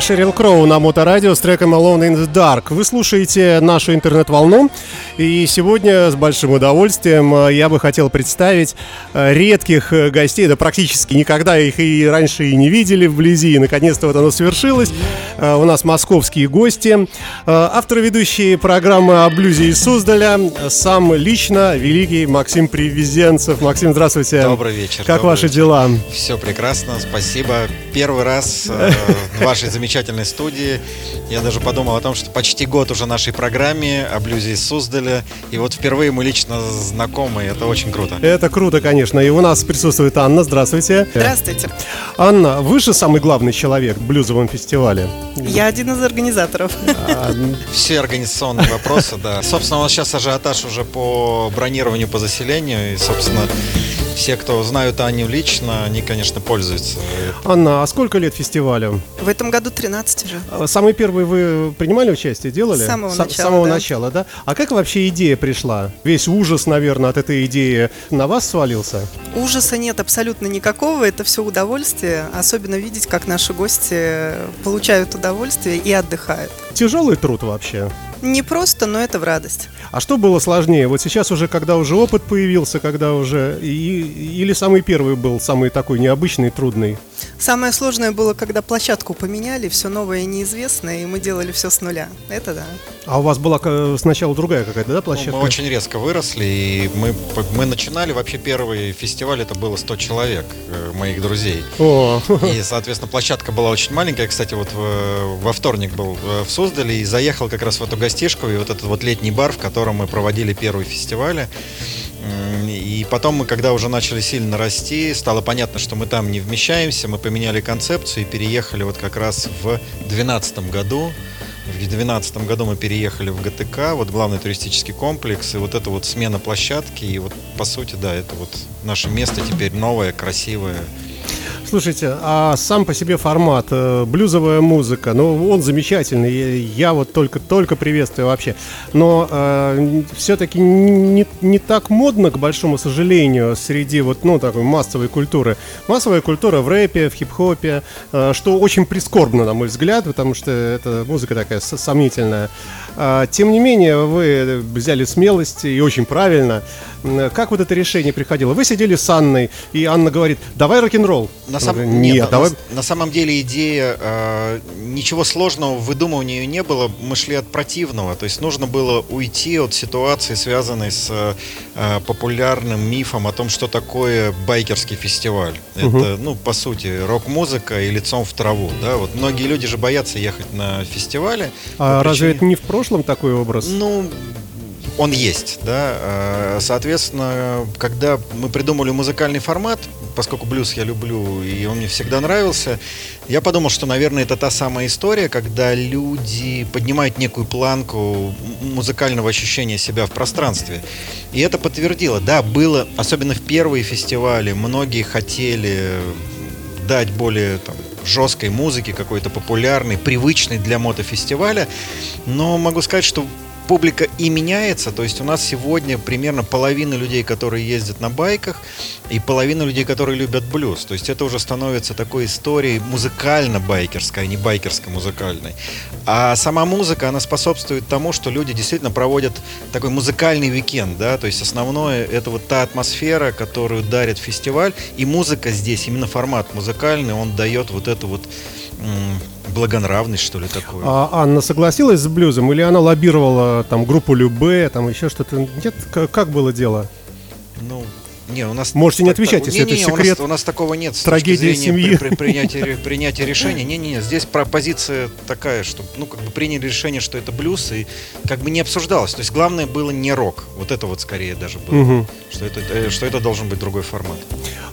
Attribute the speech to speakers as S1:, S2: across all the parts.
S1: Шерил Кроу на Моторадио с треком Alone in the Dark. Вы слушаете нашу интернет-волну, и сегодня с большим удовольствием э, я бы хотел представить э, редких э, гостей, да практически никогда их и раньше и не видели вблизи, и наконец-то вот оно свершилось. У нас московские гости, автор ведущие программы о блюзе из Суздаля, сам лично великий Максим Привезенцев. Максим, здравствуйте.
S2: Добрый вечер.
S1: Как
S2: добрый
S1: ваши
S2: вечер.
S1: дела?
S2: Все прекрасно, спасибо. Первый раз э, в вашей замечательной студии. Я даже подумал о том, что почти год уже нашей программе о блюзе из Суздаля. И вот впервые мы лично знакомы, это очень круто.
S1: Это круто, конечно. И у нас присутствует Анна. Здравствуйте.
S3: Здравствуйте.
S1: Анна, вы же самый главный человек в блюзовом фестивале.
S3: Я один из организаторов.
S1: А,
S2: Все организационные вопросы, да. Собственно, у нас сейчас ажиотаж уже по бронированию по заселению. И, собственно, все, кто знают Аню лично, они, конечно, пользуются.
S1: Анна, а сколько лет фестивалю?
S3: В этом году 13 уже.
S1: А, Самый первый вы принимали участие, делали?
S3: С самого
S1: С
S3: начала,
S1: самого
S3: да.
S1: начала, да? А как вообще идея пришла? Весь ужас, наверное, от этой идеи на вас свалился?
S3: Ужаса нет абсолютно никакого, это все удовольствие. Особенно видеть, как наши гости получают удовольствие и отдыхают.
S1: Тяжелый труд вообще.
S3: Не просто, но это в радость.
S1: А что было сложнее? Вот сейчас уже, когда уже опыт появился, когда уже... и- или самый первый был, самый такой необычный, трудный?
S3: Самое сложное было, когда площадку поменяли, все новое и неизвестное, и мы делали все с нуля. Это да.
S1: А у вас была э, сначала другая какая-то, да,
S2: Ну,
S1: площадка?
S2: Мы очень резко выросли, и мы, мы начинали, вообще первый фестиваль, это было 100 человек, э, моих друзей.
S1: О,
S2: И, соответственно, площадка была очень маленькая. Кстати, вот в- во вторник был э, в Суздале и заехал как раз в эту гостишку, и вот этот вот летний бар, в котором мы проводили первый фестиваль. И потом мы, когда уже начали сильно расти, стало понятно, что мы там не вмещаемся, мы поменяли концепцию и переехали вот как раз в 2012 году. В 2012 году мы переехали в ГТК, вот главный туристический комплекс, и вот это вот смена площадки, и вот по сути, да, это вот наше место теперь новое, красивое,
S1: Слушайте, а сам по себе формат, э, блюзовая музыка, ну, он замечательный, я, вот только-только приветствую вообще, но все-таки не, не так модно, к большому сожалению, среди вот, ну, такой массовой культуры. Массовая культура в рэпе, в хип-хопе, э, что очень прискорбно, на мой взгляд, потому что это музыка такая со- сомнительная. А, Тем не менее, вы взяли смелость и очень правильно. Как вот это решение приходило? Вы сидели с Анной, и Анна говорит, давай рок-н-ролл.
S2: На,
S1: Она
S2: сам-
S1: говорит,
S2: нет,
S1: Нет,
S2: на-
S1: давай...
S2: на, на самом деле идея, э, ничего сложного в выдумывании не было, мы шли от противного, то есть нужно было уйти от ситуации, связанной с э, популярным мифом о том, что такое байкерский фестиваль. Это, ну, по сути, рок-музыка и лицом в траву, да, вот многие люди же боятся ехать на фестивали.
S1: А разве
S2: причине-
S1: это не в прошлом такой образ?
S2: ну, он есть, да. Э, Соответственно, когда мы придумали музыкальный формат, поскольку блюз я люблю и он мне всегда нравился, я подумал, что, наверное, это та самая история, когда люди поднимают некую планку музыкального ощущения себя в пространстве. И это подтвердило. Да, было, особенно в первые фестивали, многие хотели дать более там, жесткой музыки, какой-то популярной, привычной для мотофестиваля. Но могу сказать, что публика и меняется. То есть у нас сегодня примерно половина людей, которые ездят на байках, и половина людей, которые любят блюз. То есть это уже становится такой историей музыкально-байкерской, а не байкерско-музыкальной. А сама музыка, она способствует тому, что люди действительно проводят такой музыкальный уикенд, да, то есть основное это вот та атмосфера, которую дарит фестиваль, и музыка здесь, именно формат музыкальный, он дает вот эту вот благонравность, что ли, такую.
S1: А Анна согласилась с блюзом или она лоббировала там группу Любе, там еще что-то? Нет, как было дело?
S2: Ну, не, у нас...
S1: Можете не отвечать,
S2: так-
S1: если это
S2: не-не-не, у нас-
S1: секрет.
S2: У нас, такого нет. с
S1: Трагедия семьи.
S2: при- при- принятия, принятия решения. Не-не-не, здесь про позиция такая, что, ну, как бы приняли решение, что это блюз, и как бы не обсуждалось. То есть главное было не рок. Вот это вот скорее даже было.
S1: Мгм.
S2: Что, это, э, что это должен быть другой формат.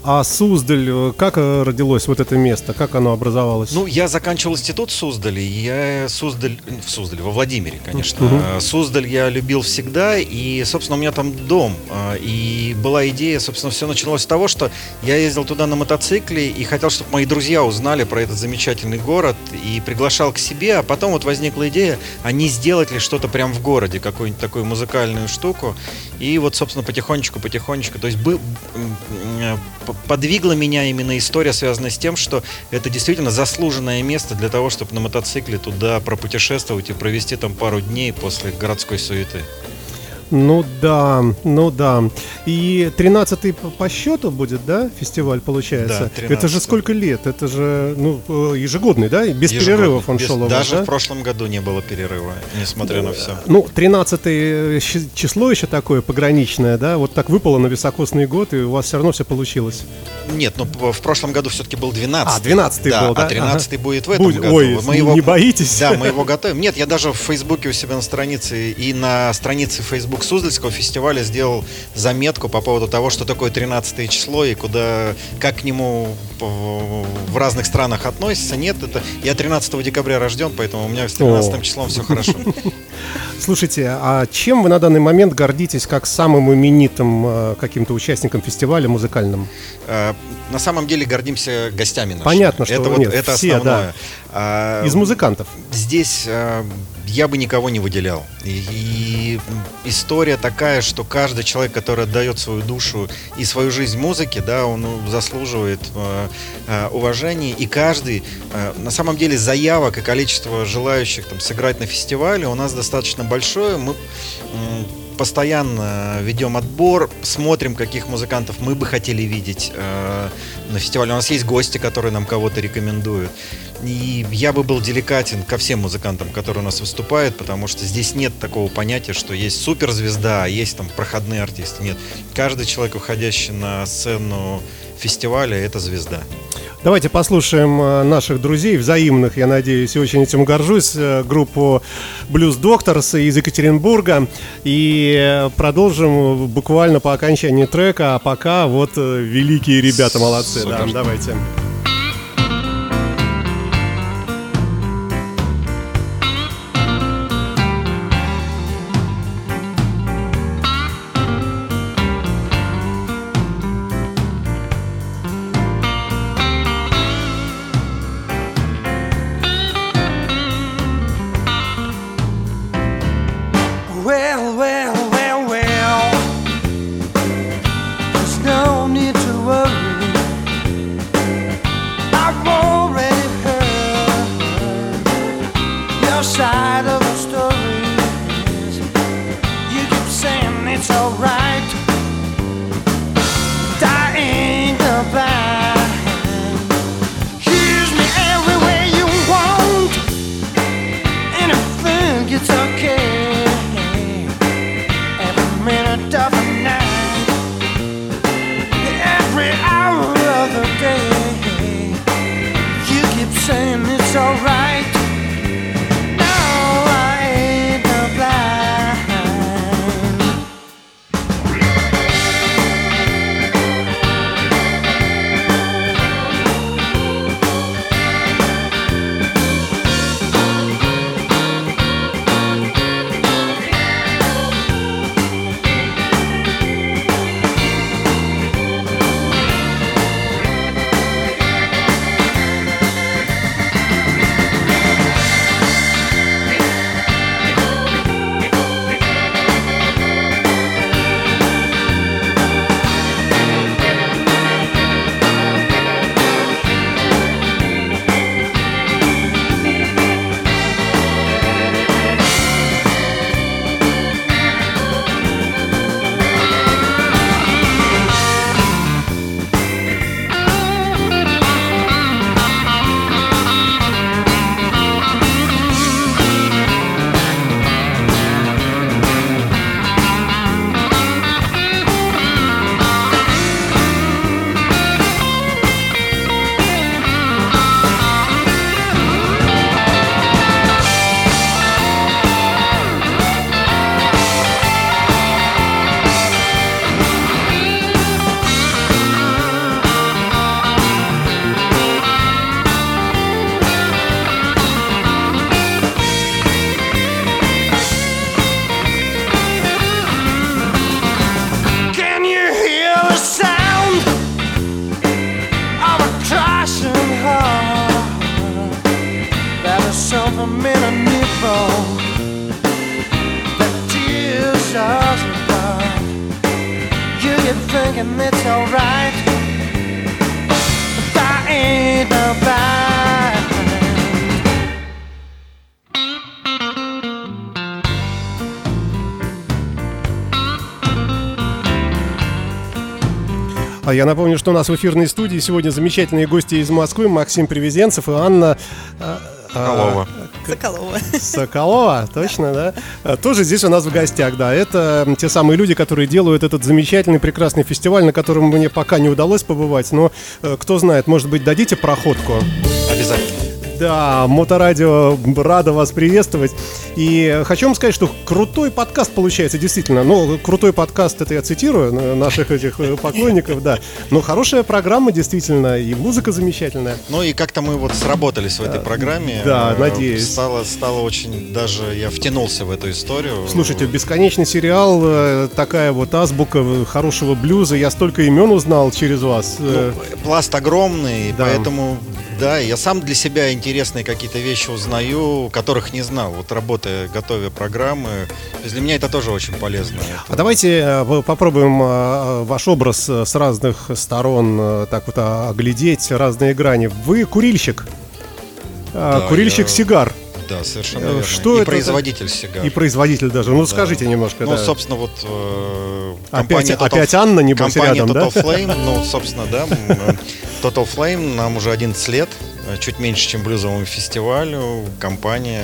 S1: А Суздаль, э, как э, родилось вот это место? Как оно образовалось?
S2: Ну, я заканчивал институт в Суздале, я Суздаль, в Суздале, во Владимире, конечно. А, Суздаль я любил всегда, и, собственно, у меня там дом, и была идея, собственно, все началось с того, что я ездил туда на мотоцикле и хотел, чтобы мои друзья узнали про этот замечательный город и приглашал к себе, а потом вот возникла идея, а не сделать ли что-то прямо в городе, какую-нибудь такую музыкальную штуку. И вот, собственно, потихонечку, потихонечку, то есть бы, подвигла меня именно история, связанная с тем, что это действительно заслуженное место для того, чтобы на мотоцикле туда пропутешествовать и провести там пару дней после городской суеты.
S1: Ну да, ну да. И 13-й по счету будет, да, фестиваль получается? Да, Это же сколько лет? Это же, ну, э, ежегодный, да? Без ежегодный. перерывов он без, шел.
S2: Даже
S1: да?
S2: в прошлом году не было перерыва, несмотря на все.
S1: Ну, 13 число еще такое пограничное, да? Вот так выпало на високосный год, и у вас все равно все получилось.
S2: Нет, ну в прошлом году все-таки был 12
S1: А, 12
S2: да,
S1: был, да?
S2: А 13 ага. будет в этом Будь, году.
S1: Ой, мы не, его, не боитесь?
S2: Да, мы его готовим. Нет, я даже в Фейсбуке у себя на странице и на странице Facebook Суздальского фестиваля сделал заметку по поводу того, что такое 13 число и куда, как к нему в разных странах относятся. Нет, это я 13 декабря рожден, поэтому у меня с 13 О. числом все хорошо.
S1: Слушайте, а чем вы на данный момент гордитесь как самым именитым э, каким-то участником фестиваля музыкальным?
S2: Э, на самом деле гордимся гостями нашими.
S1: Понятно, что
S2: это,
S1: вот, нет,
S2: это
S1: все,
S2: основное. Да.
S1: А, Из музыкантов.
S2: Здесь э, я бы никого не выделял. И, история такая, что каждый человек, который отдает свою душу и свою жизнь музыке, да, он заслуживает э, э, уважения. И каждый, э, на самом деле, заявок и количество желающих там, сыграть на фестивале у нас достаточно большое. Мы постоянно ведем отбор, смотрим, каких музыкантов мы бы хотели видеть э, на фестивале. У нас есть гости, которые нам кого-то рекомендуют. И я бы был деликатен ко всем музыкантам, которые у нас выступают, потому что здесь нет такого понятия, что есть суперзвезда, а есть там проходные артисты. Нет. Каждый человек, выходящий на сцену фестиваля, это звезда.
S1: Давайте послушаем э, наших друзей, взаимных, я надеюсь, и очень этим горжусь, э, группу Blues Doctors из Екатеринбурга. И э, продолжим буквально по окончании трека, а пока вот великие ребята молодцы. Супер. Да, давайте.
S4: them
S1: А я напомню, что у нас в эфирной студии сегодня замечательные гости из Москвы Максим Привезенцев и Анна а, а,
S2: Соколова.
S3: Соколова.
S1: Соколова, точно, да? А, Тоже здесь у нас в гостях, да. Это те самые люди, которые делают этот замечательный, прекрасный фестиваль, на котором мне пока не удалось побывать, но э, кто знает, может быть, дадите проходку? Да, Моторадио рада вас приветствовать. И хочу вам сказать, что крутой подкаст получается, действительно. Ну, крутой подкаст, это я цитирую на- наших этих э, поклонников, да. Но хорошая программа, действительно, и музыка замечательная.
S2: Ну и как-то мы вот сработались в этой программе.
S1: да,
S2: Э,
S1: надеюсь.
S2: Стало, стало очень, даже я втянулся в эту историю.
S1: Слушайте, бесконечный сериал, э, такая вот азбука хорошего блюза. Я столько имен узнал через вас.
S2: Ну, пласт огромный,
S1: Да.
S2: поэтому, да, я сам для себя интересные какие-то вещи узнаю, которых не знал, вот работая, готовя программы. Для меня это тоже очень полезно.
S1: А давайте э, попробуем э, ваш образ э, с разных сторон э, так вот а, оглядеть, разные грани. Вы курильщик. А,
S2: Да,
S1: Курильщик
S2: я-
S1: сигар.
S2: Да, совершенно
S1: Э,
S2: верно.
S1: что
S2: и
S1: это
S2: производитель сигар.
S1: И производитель даже. Ну,
S2: Да.
S1: скажите немножко.
S2: Ну,
S1: да.
S2: собственно, вот э,
S1: Опять-
S2: Total-
S1: опять Анна, небось,
S2: компания
S1: рядом, да?
S2: Total Flame, ну, собственно, да, э, Total Flame нам уже 11 лет, э, чуть меньше, чем блюзовому фестивалю. Компания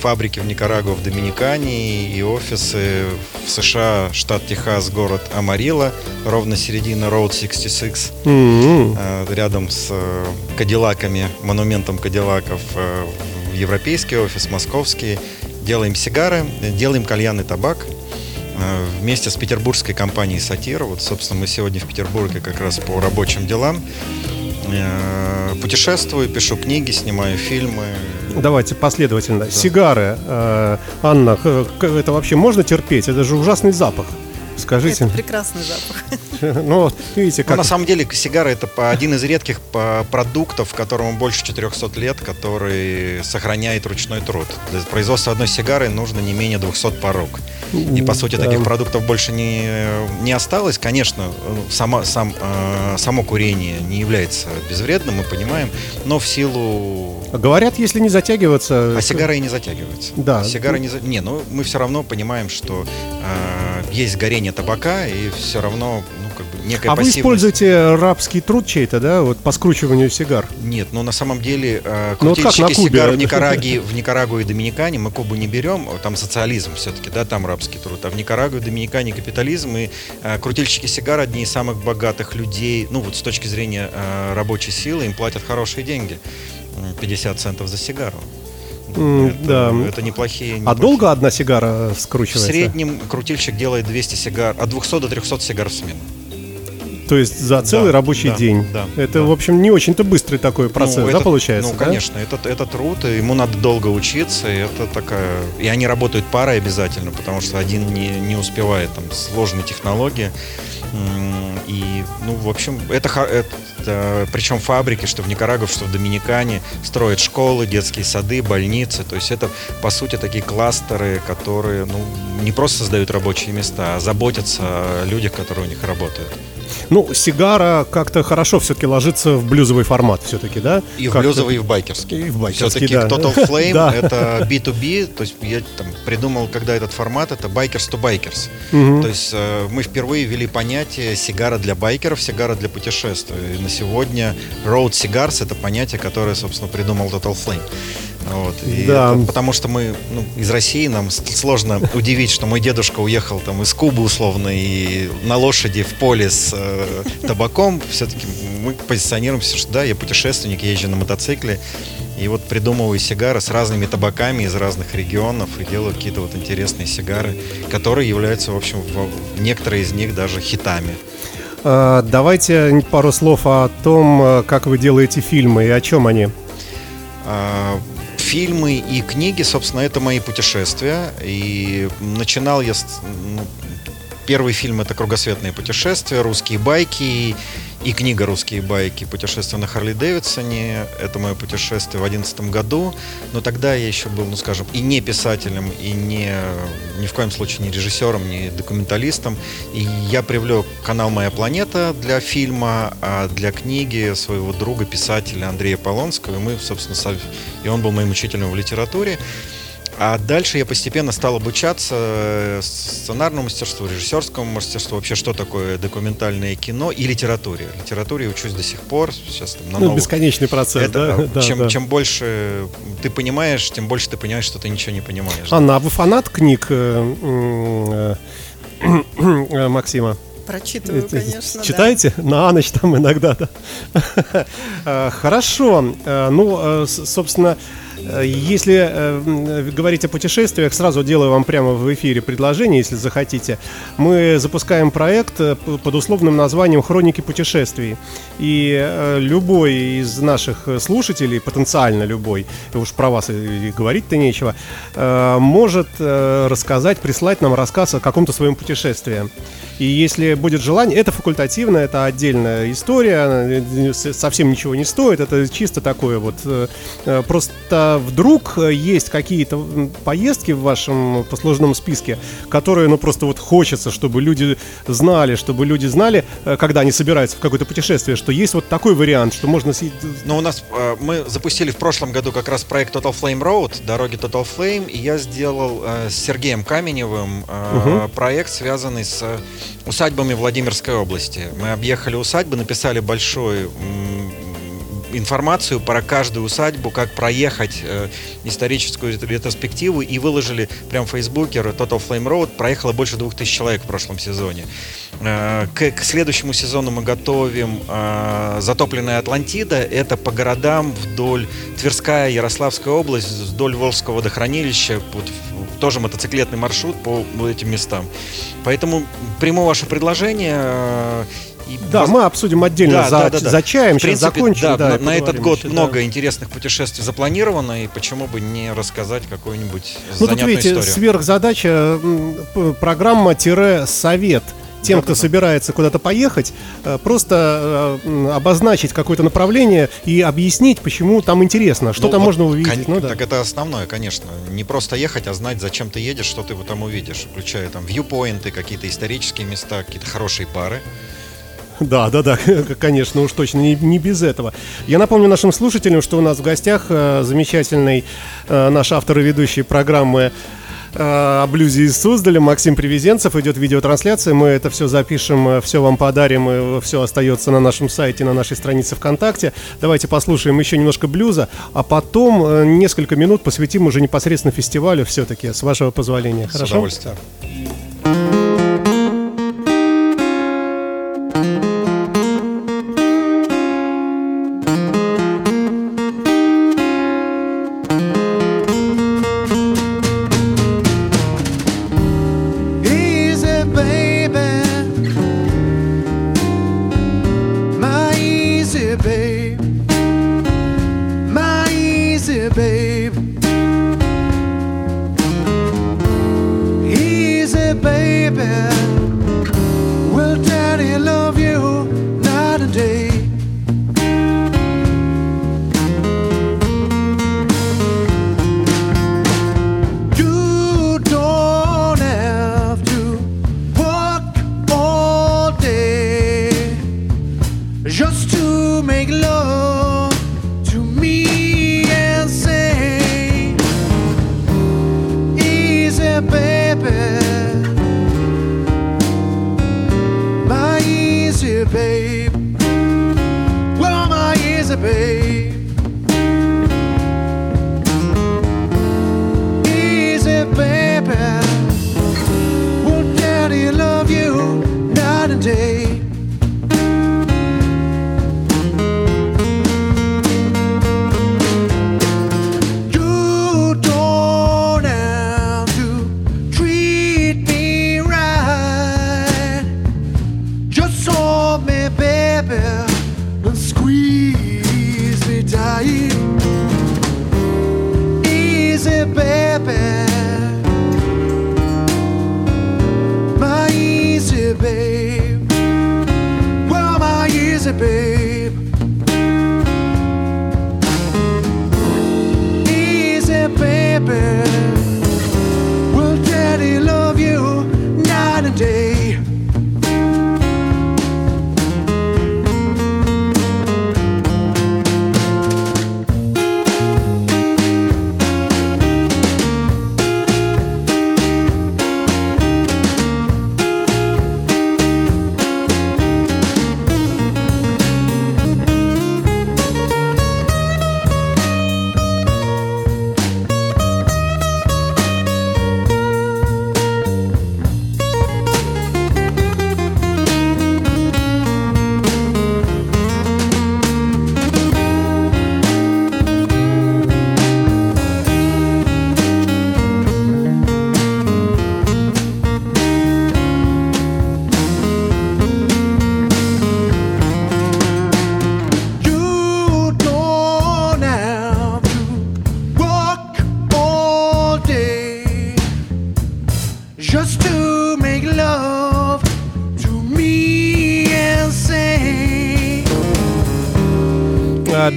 S2: фабрики в Никарагуа, в Доминикане и офисы в США, штат Техас, город Амарила, ровно середина Road 66,
S1: М-м.
S2: э, рядом с э, Кадиллаками, монументом Кадиллаков, э, европейский офис, московский. Делаем сигары, э, делаем кальян и табак э, вместе с петербургской компанией «Сатир». Вот, собственно, мы сегодня в Петербурге как раз по рабочим делам. Э, Путешествую, пишу книги, снимаю фильмы.
S1: Давайте последовательно. Сигары. э, Анна, это вообще можно терпеть? Это же ужасный запах. Скажите.
S3: Это прекрасный запах.
S1: Ну, видите,
S2: Ну,
S1: как...
S2: на самом деле, сигара это один из редких по- продуктов, которому больше 400 лет, который сохраняет ручной труд. Для производства одной сигары нужно не менее 200 порог. И, по сути,
S1: Да.
S2: таких продуктов больше не, не осталось. Конечно, э, сама, сам, э, само курение не является безвредным, мы понимаем, но в силу...
S1: Говорят, если не затягиваться...
S2: А сигара и не затягивается.
S1: Да.
S2: Сигара не Не, ну мы все равно понимаем, что э, есть горение табака, и все равно, ну, некая
S1: А вы используете рабский труд чей-то, да, вот по скручиванию сигар?
S2: Нет, ну на самом деле э,
S1: Ну, вот
S2: крутильщики
S1: Кубе.
S2: сигар в Никараге, в Никарагуа и Доминикане мы Кубу не берем, там социализм все-таки, да, там рабский труд, а в Никарагуа и Доминикане капитализм, и э, крутильщики сигар одни из самых богатых людей, ну вот с точки зрения э, рабочей силы, им платят хорошие деньги, М, 50 центов за сигару.
S1: М,
S2: это,
S1: да.
S2: это неплохие.
S1: А
S2: неплохие.
S1: долго одна сигара
S2: В
S1: скручивается?
S2: среднем крутильщик делает 200 сигар, от 200 до 300 сигар в смену.
S1: То есть за целый
S2: Да,
S1: рабочий
S2: да,
S1: день?
S2: да,
S1: Это,
S2: да.
S1: в общем, не очень-то быстрый такой процесс,
S2: Ну,
S1: да,
S2: это-
S1: получается?
S2: Ну,
S1: да?
S2: конечно, это, это труд, и ему надо долго учиться, и это такая... И они работают парой обязательно, потому что один не, не успевает, там, сложные технологии. И, ну, в общем, это, ха- это причем фабрики, что в Никарагуа, что в Доминикане, строят школы, детские сады, больницы. То есть это, по сути, такие кластеры, которые, ну, не просто создают рабочие места, а заботятся о людях, которые у них работают.
S1: Ну, сигара как-то хорошо все-таки ложится в блюзовый формат все-таки, да?
S2: И в блюзовый, и в байкерский.
S1: И в байкерский,
S2: Все-таки
S1: да.
S2: Total Flame
S1: Да.
S2: это B2B, то есть я там придумал, когда этот формат, это bikers to bikers.
S1: Мгм.
S2: То есть э, мы впервые ввели понятие сигара для байкеров, сигара для путешествий. И на сегодня road cigars это понятие, которое, собственно, придумал Total Flame. Вот. И
S1: Да.
S2: это потому что мы ну, из России, нам сложно удивить, что мой дедушка уехал там из Кубы условно и на лошади в поле с э, табаком. Все-таки мы позиционируемся, что да, я путешественник, езжу на мотоцикле. И вот придумываю сигары с разными табаками из разных регионов и делаю какие-то вот интересные сигары, которые являются, в общем, в- некоторые из них даже хитами.
S1: А, Давайте пару слов о том, э, как вы делаете фильмы и о чем они.
S2: Фильмы и книги, собственно, это мои путешествия. И начинал я ну, Первый фильм это «Кругосветные путешествия», «Русские байки» и книга «Русские байки. Путешествие на Харли Дэвидсоне». Это мое путешествие в 2011 году. Но тогда я еще был, ну скажем, и не писателем, и не, ни в коем случае не режиссером, не документалистом. И я привлек канал «Моя планета» для фильма, а для книги своего друга, писателя Андрея Полонского. И мы, собственно, и он был моим учителем в литературе. А дальше я постепенно стал обучаться э, сценарному мастерству, режиссерскому мастерству, вообще что такое документальное кино и литературе. Литературе я учусь до сих пор. Сейчас там
S1: на ну, новых... бесконечный процесс,
S2: Это, да? Чем, да, чем больше ты понимаешь, тем больше ты понимаешь, что ты ничего не понимаешь.
S1: Анна, а вы фанат книг э, э, Максима?
S3: Прочитываю, конечно.
S1: Читаете? Да. На ночь там иногда, да. Хорошо. Ну, собственно, если э, говорить о путешествиях, сразу делаю вам прямо в эфире предложение, если захотите. Мы запускаем проект э, под условным названием «Хроники путешествий». И э, любой из наших слушателей, потенциально любой, уж про вас говорить-то нечего, э, может э, рассказать, прислать нам рассказ о каком-то своем путешествии. И если будет желание, это факультативно, это отдельная история, совсем ничего не стоит, это чисто такое вот. Просто вдруг есть какие-то поездки в вашем послужном списке, которые, ну, просто вот хочется, чтобы люди знали, чтобы люди знали, когда они собираются в какое-то путешествие, что есть вот такой вариант, что можно...
S2: Ну, у нас, мы запустили в прошлом году как раз проект Total Flame Road, дороги Total Flame, и я сделал с Сергеем Каменевым угу. проект, связанный с усадьбами Владимирской области. Мы объехали усадьбы, написали большой информацию про каждую усадьбу, как проехать э, историческую ретроспективу и выложили прям в Фейсбуке Total Flame Road. Проехало больше двух тысяч человек в прошлом сезоне. Э, к, к следующему сезону мы готовим э, затопленная Атлантида. Это по городам вдоль Тверская, Ярославская область, вдоль Волжского водохранилища. Вот, тоже мотоциклетный маршрут по этим местам. Поэтому приму ваше предложение.
S1: И да, мы обсудим отдельно да, за, да, да, да. за чаем, в принципе, сейчас закончим. Да,
S2: да, на, на этот год еще, много да. интересных путешествий запланировано, и почему бы не рассказать какую-нибудь ну, занятную тут, видите, историю.
S1: сверхзадача программа-совет – тем, да, кто да, собирается куда-то поехать, э, просто э, обозначить какое-то направление и объяснить, почему там интересно, что ну, там вот можно увидеть.
S2: Кон- ну, да. Так это основное, конечно. Не просто ехать, а знать, зачем ты едешь, что ты там увидишь, включая там вьюпоинты, какие-то исторические места, какие-то хорошие пары.
S1: Да, да, да, конечно, уж точно не, не без этого. Я напомню нашим слушателям, что у нас в гостях э, замечательный э, наш автор и ведущий программы о блюзе из Суздаля. Максим Привезенцев. Идет видеотрансляция. Мы это все запишем, э, все вам подарим. И все остается на нашем сайте, на нашей странице ВКонтакте. Давайте послушаем еще немножко блюза, а потом э, несколько минут посвятим уже непосредственно фестивалю все-таки, с вашего позволения. С Хорошо? удовольствием.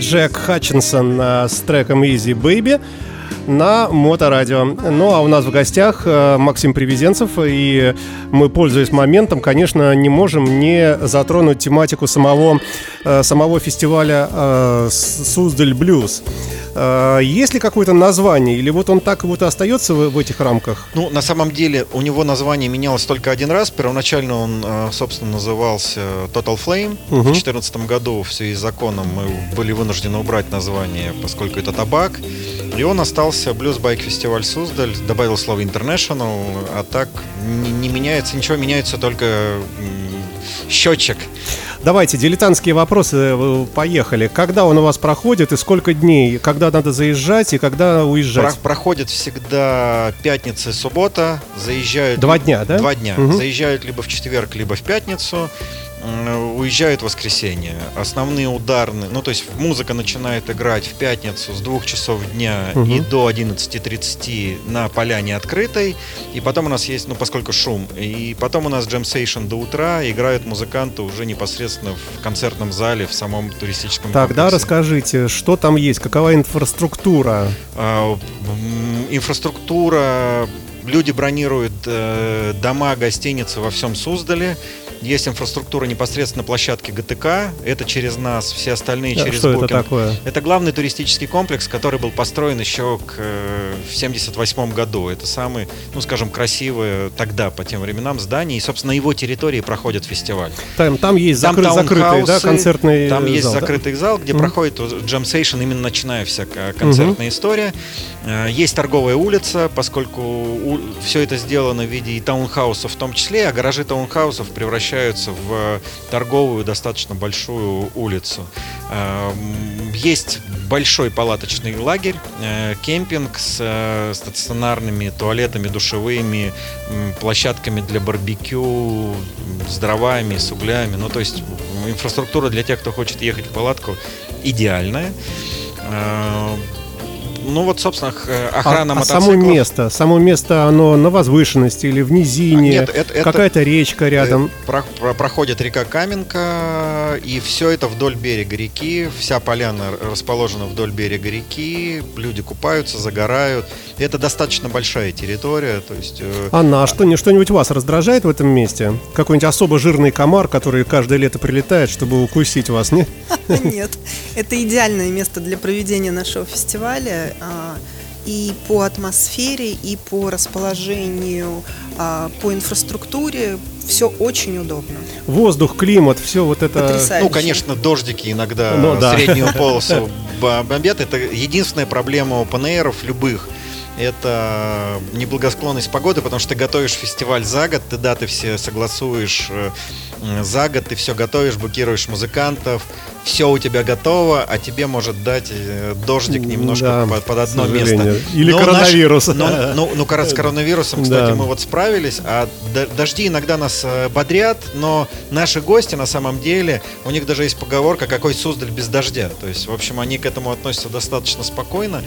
S1: Джек Хатчинсон э, с треком Easy Baby на Моторадио. Ну а у нас в гостях э, Максим Привезенцев, и мы, пользуясь моментом, конечно, не можем не затронуть тематику самого, э, самого фестиваля Суздаль Блюз. Э, есть ли какое-то название, или вот он так вот и остается в, этих рамках?
S2: Ну, на самом деле, у него название менялось только один раз. Первоначально он, э, собственно, назывался Total Flame.
S1: Мгм.
S2: В 2014 году в связи с законом мы были вынуждены убрать название, поскольку это табак. И он остался Blues Bike Фестиваль Суздаль, добавил слово International, а так не, не меняется ничего, меняется только счетчик.
S1: Давайте, дилетантские вопросы, э, поехали. Когда он у вас проходит и сколько дней? Когда надо заезжать и когда
S2: Про-
S1: уезжать?
S2: проходит всегда пятница и суббота. Заезжают
S1: Два дня, да?
S2: Два дня.
S1: Мгм.
S2: Заезжают либо в четверг, либо в пятницу. Уезжают в воскресенье. Основные ударные, ну то есть музыка начинает играть в пятницу с двух часов дня
S1: Мгм.
S2: и до 11.30 на поляне открытой. И потом у нас есть, ну поскольку шум, и потом у нас джем сейшн до утра, играют музыканты уже непосредственно в концертном зале, в самом туристическом
S1: Тогда
S2: комплексе.
S1: расскажите, что там есть, какова инфраструктура?
S2: А, Инфраструктура, люди бронируют э, дома, гостиницы во всем Суздале. Есть инфраструктура непосредственно на площадке ГТК. Это через нас, все остальные
S1: Да,
S2: через
S1: что это
S2: Booking.
S1: такое?
S2: Это главный туристический комплекс, который был построен еще к, э, в 78 году. Это самый, ну скажем, красивое тогда, по тем временам, здание. И, собственно, на его территории проходит фестиваль.
S1: Там, там есть
S2: Там
S1: закры- закрытый, да, концертный
S2: Там есть
S1: зал, да?
S2: закрытый зал, где
S1: Мгм.
S2: проходит джем сейшн, именно ночная вся концертная история. Э, Есть торговая улица, поскольку все это сделано в виде и таунхаусов в том числе, а гаражи таунхаусов превращаются в торговую достаточно большую улицу. Э, Есть большой палаточный лагерь, э, кемпинг с стационарными туалетами, душевыми, площадками для барбекю, с дровами, с углями. Ну, то есть инфраструктура для тех, кто хочет ехать в палатку, идеальная. Ну вот, собственно, э, охрана
S1: а, а
S2: мотоциклов.
S1: само место, само место, оно на возвышенности или в низине?
S2: А, нет, это- это-
S1: Какая-то речка рядом?
S2: Э, про- про- проходит река Каменка, и все это вдоль берега реки. Вся поляна расположена вдоль берега реки. Люди купаются, загорают. И это достаточно большая территория. То есть, э,
S1: Анна, а что, не- что-нибудь вас раздражает в этом месте? Какой-нибудь особо жирный комар, который каждое лето прилетает, чтобы укусить вас, не?
S3: Нет, это идеальное место для проведения нашего фестиваля. А, И по атмосфере, и по расположению, а, по инфраструктуре все очень удобно.
S1: Воздух, климат, все вот это...
S3: Потрясающе.
S2: ну, конечно, дождики иногда
S1: Ну, да.
S2: среднюю полосу бо- бомбят. Это единственная проблема open любых. Это неблагосклонность погоды, потому что ты готовишь фестиваль за год, ты даты все согласуешь э, за год, ты все готовишь, букируешь музыкантов, все у тебя готово, а тебе может дать э, дождик немножко
S1: Да,
S2: под, под одно место.
S1: Или
S2: Но наш-
S1: коронавирус.
S2: но- ну, ну, кор- с коронавирусом, кстати,
S1: Да.
S2: мы вот справились, а дожди иногда нас э, бодрят, но наши гости на самом деле, у них даже есть поговорка, какой Суздаль без дождя. То есть, в общем, они к этому относятся достаточно спокойно.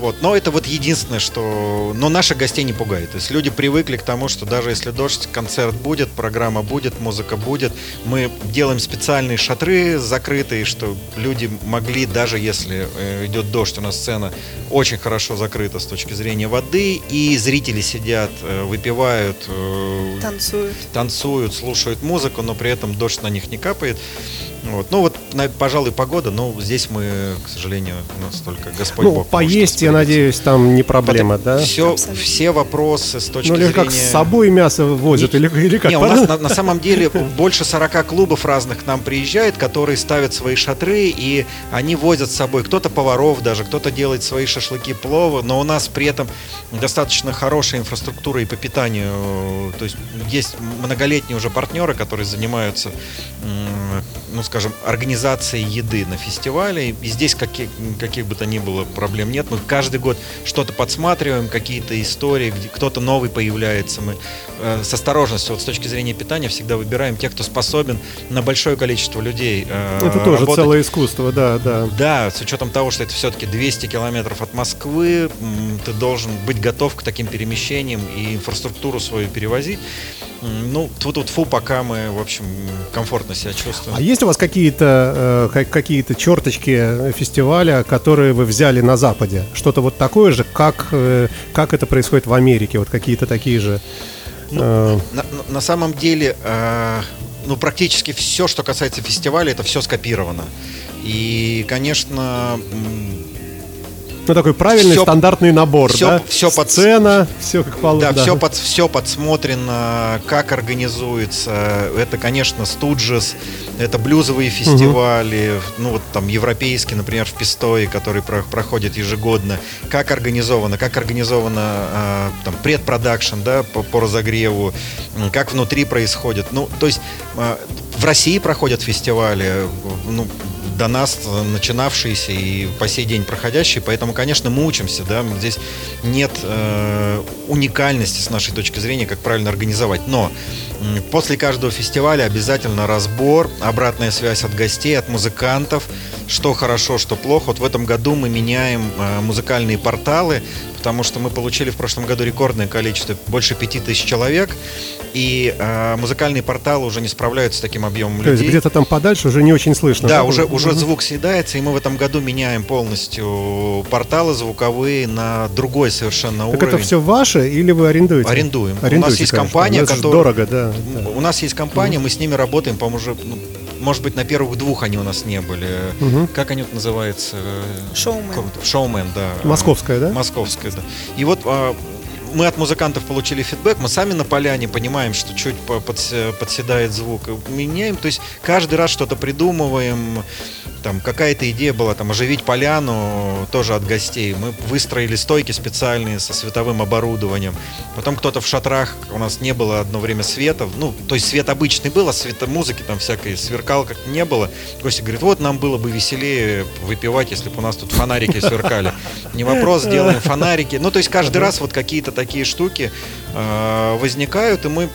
S2: Вот. Но это вот единственное, что... Но наших гостей не пугает. То есть люди привыкли к тому, что даже если дождь, концерт будет, программа будет, музыка будет. Мы делаем специальные шатры закрытые, что люди могли, даже если э, идет дождь, у нас сцена очень хорошо закрыта с точки зрения воды, и зрители сидят, э, выпивают, э,
S3: Танцуют.
S2: танцуют, слушают музыку, но при этом дождь на них не капает. Вот. Ну вот, на- пожалуй, погода, но здесь мы, к сожалению, у нас только Господь
S1: Ну,
S2: Бог.
S1: поесть, я надеюсь, там не проблема, да?
S2: Все,
S3: Абсолютно.
S2: все вопросы с точки
S1: Ну,
S2: зрения...
S1: как с собой мясо возят,
S2: Не-
S1: или, или как?
S2: Не, у нас на, на самом деле больше 40 клубов разных к нам приезжает, которые ставят свои шатры, и они возят с собой кто-то поваров даже, кто-то делает свои шашлыки, пловы, но у нас при этом достаточно хорошая инфраструктура и по питанию. То есть есть многолетние уже партнеры, которые занимаются, м, ну скажем, организацией еды на фестивале. И здесь каких, каких бы то ни было проблем нет. Мы каждый год что-то подсматриваем, какие-то истории, где кто-то новый появляется. Мы э, с осторожностью, вот с точки зрения питания, всегда выбираем тех, кто способен на большое количество людей э,
S1: Это тоже
S2: работать.
S1: целое искусство, да, да.
S2: Да, с учетом того, что это все-таки 200 километров от Москвы, ты должен быть готов к таким перемещениям и инфраструктуру свою перевозить. Ну, тут фу, пока мы, в общем, комфортно себя чувствуем.
S1: А есть у вас какие-то э, ка- какие-то черточки фестиваля, которые вы взяли на Западе? Что-то вот такое же, как, э, как это происходит в Америке? Вот какие-то такие же. э,
S2: На, на- на самом деле, э, ну, практически все, что касается фестиваля, это все скопировано. И, конечно,
S1: ну, такой правильный
S2: всё-
S1: стандартный набор,
S2: всё-
S1: да?
S2: всё под-
S1: Сцена, все как положено.
S2: да, все, под, все подсмотрено, как организуется. Это, конечно, Студжес, это блюзовые фестивали, ну вот там европейский, например, в Пистое, который про- проходит ежегодно. Как организовано, как организовано а, там предпродакшн, да, по, по разогреву, как внутри происходит. Ну, то есть а, в России проходят фестивали, ну, до нас начинавшиеся и по сей день проходящие, поэтому, конечно, мы учимся, да, здесь нет э, уникальности с нашей точки зрения, как правильно организовать, но после каждого фестиваля обязательно разбор, обратная связь от гостей, от музыкантов, что хорошо, что плохо. Вот в этом году мы меняем э, музыкальные порталы, потому что мы получили в прошлом году рекордное количество, больше пяти тысяч человек, и э, музыкальные порталы уже не справляются с таким объемом
S1: То есть
S2: людей.
S1: где-то там подальше уже не очень слышно.
S2: Да, уже, уже звук съедается, и мы в этом году меняем полностью порталы звуковые на другой совершенно
S1: Так
S2: уровень.
S1: это все ваше или вы арендуете?
S2: Арендуем. У нас
S1: Арендуете,
S2: есть
S1: конечно.
S2: компания,
S1: Ну,
S2: которая-
S1: дорого, да. да.
S2: У нас есть компания, мы с ними работаем, по-моему, уже, ну, может быть, на первых двух они у нас не были.
S1: Мгм.
S2: Как они вот называются?
S3: Шоумен.
S2: Шоумен, да.
S1: Московская, да?
S2: Московская, да. И вот а, мы от музыкантов получили фидбэк, мы сами на поляне понимаем, что чуть по- подсе- подседает звук, меняем, то есть каждый раз что-то придумываем, там какая-то идея была, там оживить поляну тоже от гостей, мы выстроили стойки специальные со световым оборудованием, потом кто-то в шатрах, у нас не было одно время света, ну, то есть свет обычный был, а света музыки там всякой сверкал как не было, гости говорят, вот нам было бы веселее выпивать, если бы у нас тут фонарики сверкали, не вопрос, сделаем фонарики, ну, то есть каждый раз вот какие-то такие штуки э, возникают, и мы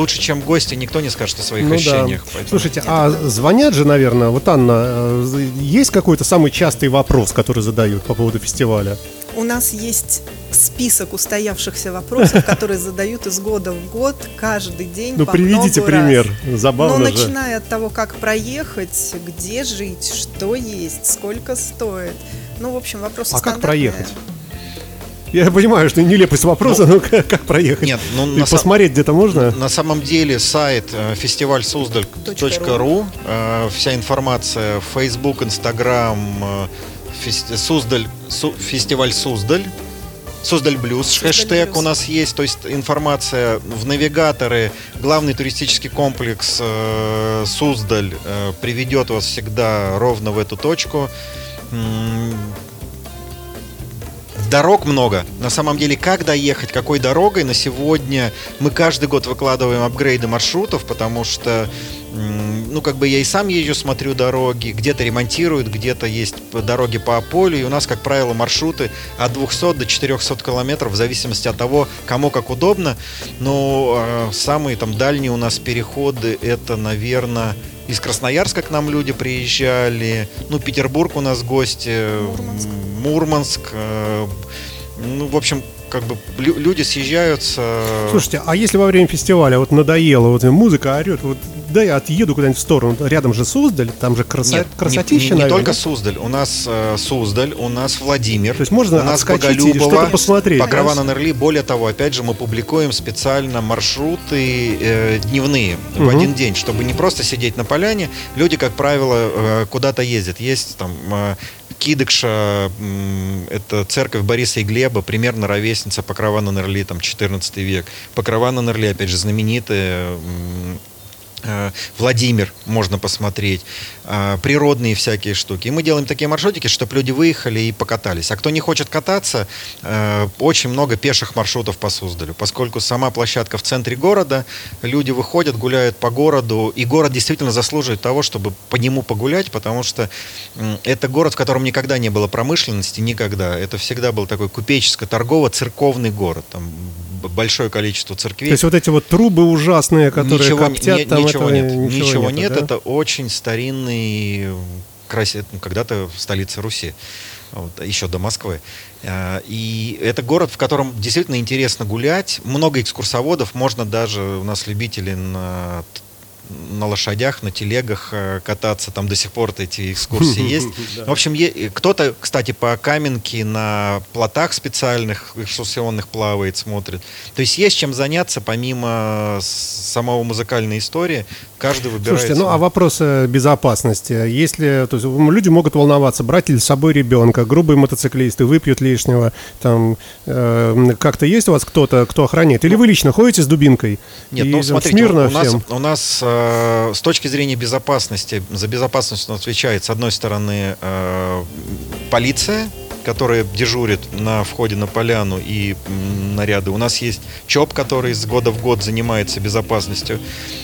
S2: лучше, чем гости, никто не скажет о своих
S1: Ну да.
S2: ощущениях. поэтому-
S1: Слушайте, а звонят же, наверное, вот Анна, э, есть какой-то самый частый вопрос, который задают по поводу фестиваля?
S3: У нас есть список устоявшихся вопросов, которые задают из года в год, каждый день.
S1: Ну,
S3: по
S1: приведите
S3: много раз.
S1: пример. Забавно
S3: Ну,
S1: же.
S3: начиная от того, как проехать, где жить, что есть, сколько стоит. Ну, в общем, вопросы
S1: А как проехать? Я понимаю, что нелепость вопроса, но как, как проехать?
S2: Нет, ну,
S1: И
S2: на
S1: посмотреть где-то можно?
S2: На самом деле сайт э, фестиваль Суздаль.ру, э, вся информация, Facebook, Instagram, э, Суздаль, Су- фестиваль Суздаль, Суздаль Блюз, хэштег
S3: Блюз.
S2: у нас есть, то есть информация в навигаторы, главный туристический комплекс э, Суздаль э, приведет вас всегда ровно в эту точку. Дорог много. На самом деле, как доехать, какой дорогой на сегодня мы каждый год выкладываем апгрейды маршрутов, потому что, ну, как бы я и сам езжу, смотрю дороги, где-то ремонтируют, где-то есть дороги по полю, и у нас, как правило, маршруты от 200 до 400 километров, в зависимости от того, кому как удобно. Но э, самые там дальние у нас переходы, это, наверное, из Красноярска к нам люди приезжали, ну, Петербург у нас гости,
S3: Мурманск.
S2: м, Мурманск, э, ну, в общем, как бы лю- люди съезжаются.
S1: Слушайте, а если во время фестиваля вот надоело, вот музыка орет, вот да я отъеду куда-нибудь в сторону, рядом же Суздаль, там же краса...
S2: Нет, не-
S1: красотища,
S2: не, не
S1: наверное,
S2: только
S1: да?
S2: Суздаль. У нас э, Суздаль, у нас Владимир.
S1: То есть можно
S2: у нас Боголюбово,
S1: посмотреть.
S2: Покрова на Нерли. Более того, опять же, мы публикуем специально маршруты э, дневные в
S1: Мгм.
S2: один день, чтобы не просто сидеть на поляне. Люди, как правило, э, куда-то ездят. Есть там э, Кидыкша, это церковь Бориса и Глеба, примерно ровесница Покрова на Нерли, там 14 век. Покрова на Нерли, опять же, знаменитая Владимир можно посмотреть, а, природные всякие штуки. И мы делаем такие маршрутики, чтобы люди выехали и покатались. А кто не хочет кататься, э, очень много пеших маршрутов по Суздалю, поскольку сама площадка в центре города, люди выходят, гуляют по городу, и город действительно заслуживает того, чтобы по нему погулять, потому что это город, в котором никогда не было промышленности, никогда. Это всегда был такой купеческо-торгово-церковный город. Там большое количество церквей.
S1: То есть вот эти вот трубы ужасные, которые
S2: ничего,
S1: коптят,
S2: не-
S1: там
S2: ничего
S1: этого
S2: нет.
S1: ничего
S2: Ничего нет.
S1: да?
S2: Это очень старинный красе- ну, когда-то столица Руси, вот, еще до Москвы. А, И это город, в котором действительно интересно гулять. Много экскурсоводов, можно даже, у нас любители на на лошадях, на телегах э, кататься, там до сих пор эти экскурсии есть. В общем, е- кто-то, кстати, по Каменке на плотах специальных экскурсионных плавает, смотрит. То есть есть чем заняться, помимо с- самого музыкальной истории. Каждый выбирает.
S1: Слушайте, ну а вопрос э, безопасности. Если, то есть люди могут волноваться, брать ли с собой ребенка, грубые мотоциклисты, выпьют лишнего, там э, как-то есть у вас кто-то, кто охраняет? Или вы лично ходите с дубинкой?
S2: Нет,
S1: и
S2: ну смотрите,
S1: смирно
S2: у нас,
S1: всем?
S2: у нас э, с точки зрения безопасности, за безопасность отвечает, с одной стороны, э, полиция, которая дежурит на входе на поляну и наряды. У нас есть ЧОП, который с года в год занимается безопасностью.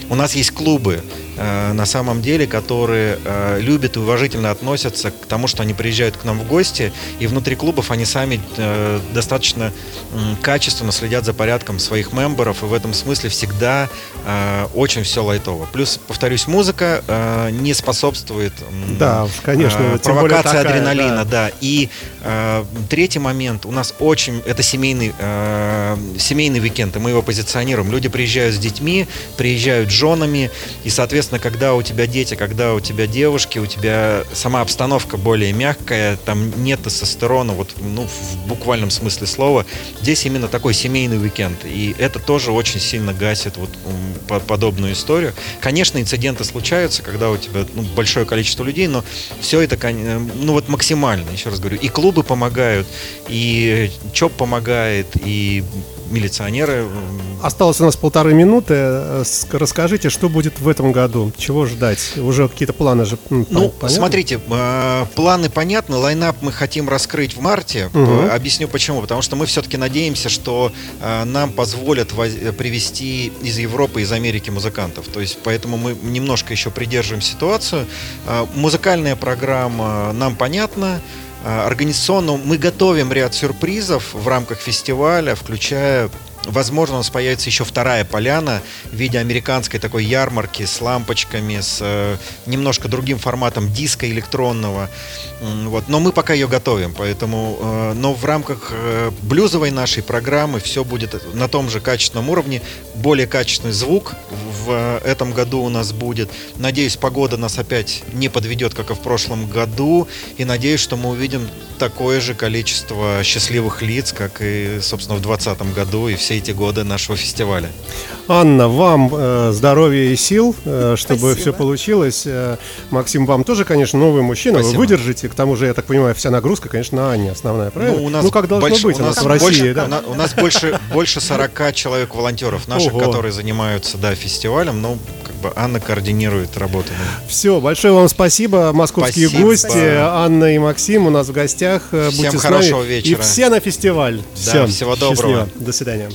S2: У нас есть клубы, э, на самом деле, которые э, любят и уважительно относятся к тому, что они приезжают к нам в гости, и внутри клубов они сами э, достаточно качественно следят за порядком своих мемберов, и в этом смысле всегда очень все лайтово. Плюс, повторюсь, музыка не способствует
S1: Да, уж, конечно,
S2: провокации
S1: такая,
S2: адреналина,
S1: да.
S2: да. И третий момент, у нас очень, это семейный, э, семейный уикенд, и мы его позиционируем. Люди приезжают с детьми, приезжают с женами, и, соответственно, когда у тебя дети, когда у тебя девушки, у тебя сама обстановка более мягкая, там нет тестостерона, вот, ну, в буквальном смысле слова. Здесь именно такой семейный уикенд, и это тоже очень сильно гасит вот подобную историю. Конечно, инциденты случаются, когда у тебя ну, большое количество людей, но все это, э, ну вот максимально, еще раз говорю, и клубы помогают, и ЧОП помогает, и милиционеры
S1: Осталось у нас полторы минуты. Э, Расскажите, что будет в этом году? Чего ждать? Уже какие-то планы же
S2: Ну,
S1: понятны?
S2: смотрите, э, планы понятны, лайнап мы хотим раскрыть в марте. Э, Объясню почему. Потому что мы все-таки надеемся, что э, нам позволят привести из Европы, из Америки музыкантов. То есть, поэтому мы немножко еще придерживаем ситуацию. Музыкальная программа нам понятна. Э, Организационно мы готовим ряд сюрпризов в рамках фестиваля, включая Возможно, у нас появится еще вторая поляна в виде американской такой ярмарки с лампочками, с э, немножко другим форматом диска электронного. Вот. Но мы пока ее готовим, поэтому... э, но в рамках э, блюзовой нашей программы все будет на том же качественном уровне. Более качественный звук в э, этом году у нас будет. Надеюсь, погода нас опять не подведет, как и в прошлом году. И надеюсь, что мы увидим такое же количество счастливых лиц, как и, собственно, в 2020 году и все эти годы нашего фестиваля.
S1: Анна, вам э, здоровья и сил, э, чтобы
S3: Спасибо.
S1: все получилось. Э, Максим, вам тоже, конечно, новый мужчина.
S2: Спасибо.
S1: Вы выдержите. К тому же, я так понимаю, вся нагрузка, конечно, на Анне основная, правильно?
S2: Ну, у нас
S1: как должно
S2: больше-
S1: быть у нас, в России,
S2: больше,
S1: да?
S2: у на- у нас больше, больше 40 человек волонтеров наших,
S1: Ого.
S2: которые занимаются да, фестивалем. Ну, как бы Анна координирует работу.
S1: Все, большое вам спасибо, московские
S2: Спасибо.
S1: гости,
S2: Спасибо.
S1: Анна и Максим у нас в гостях. Э,
S2: Всем
S1: Будьте с
S2: хорошего
S1: нами.
S2: вечера.
S1: И все на фестиваль.
S2: Да,
S1: Всем
S2: всего доброго.
S1: счастливо. До свидания.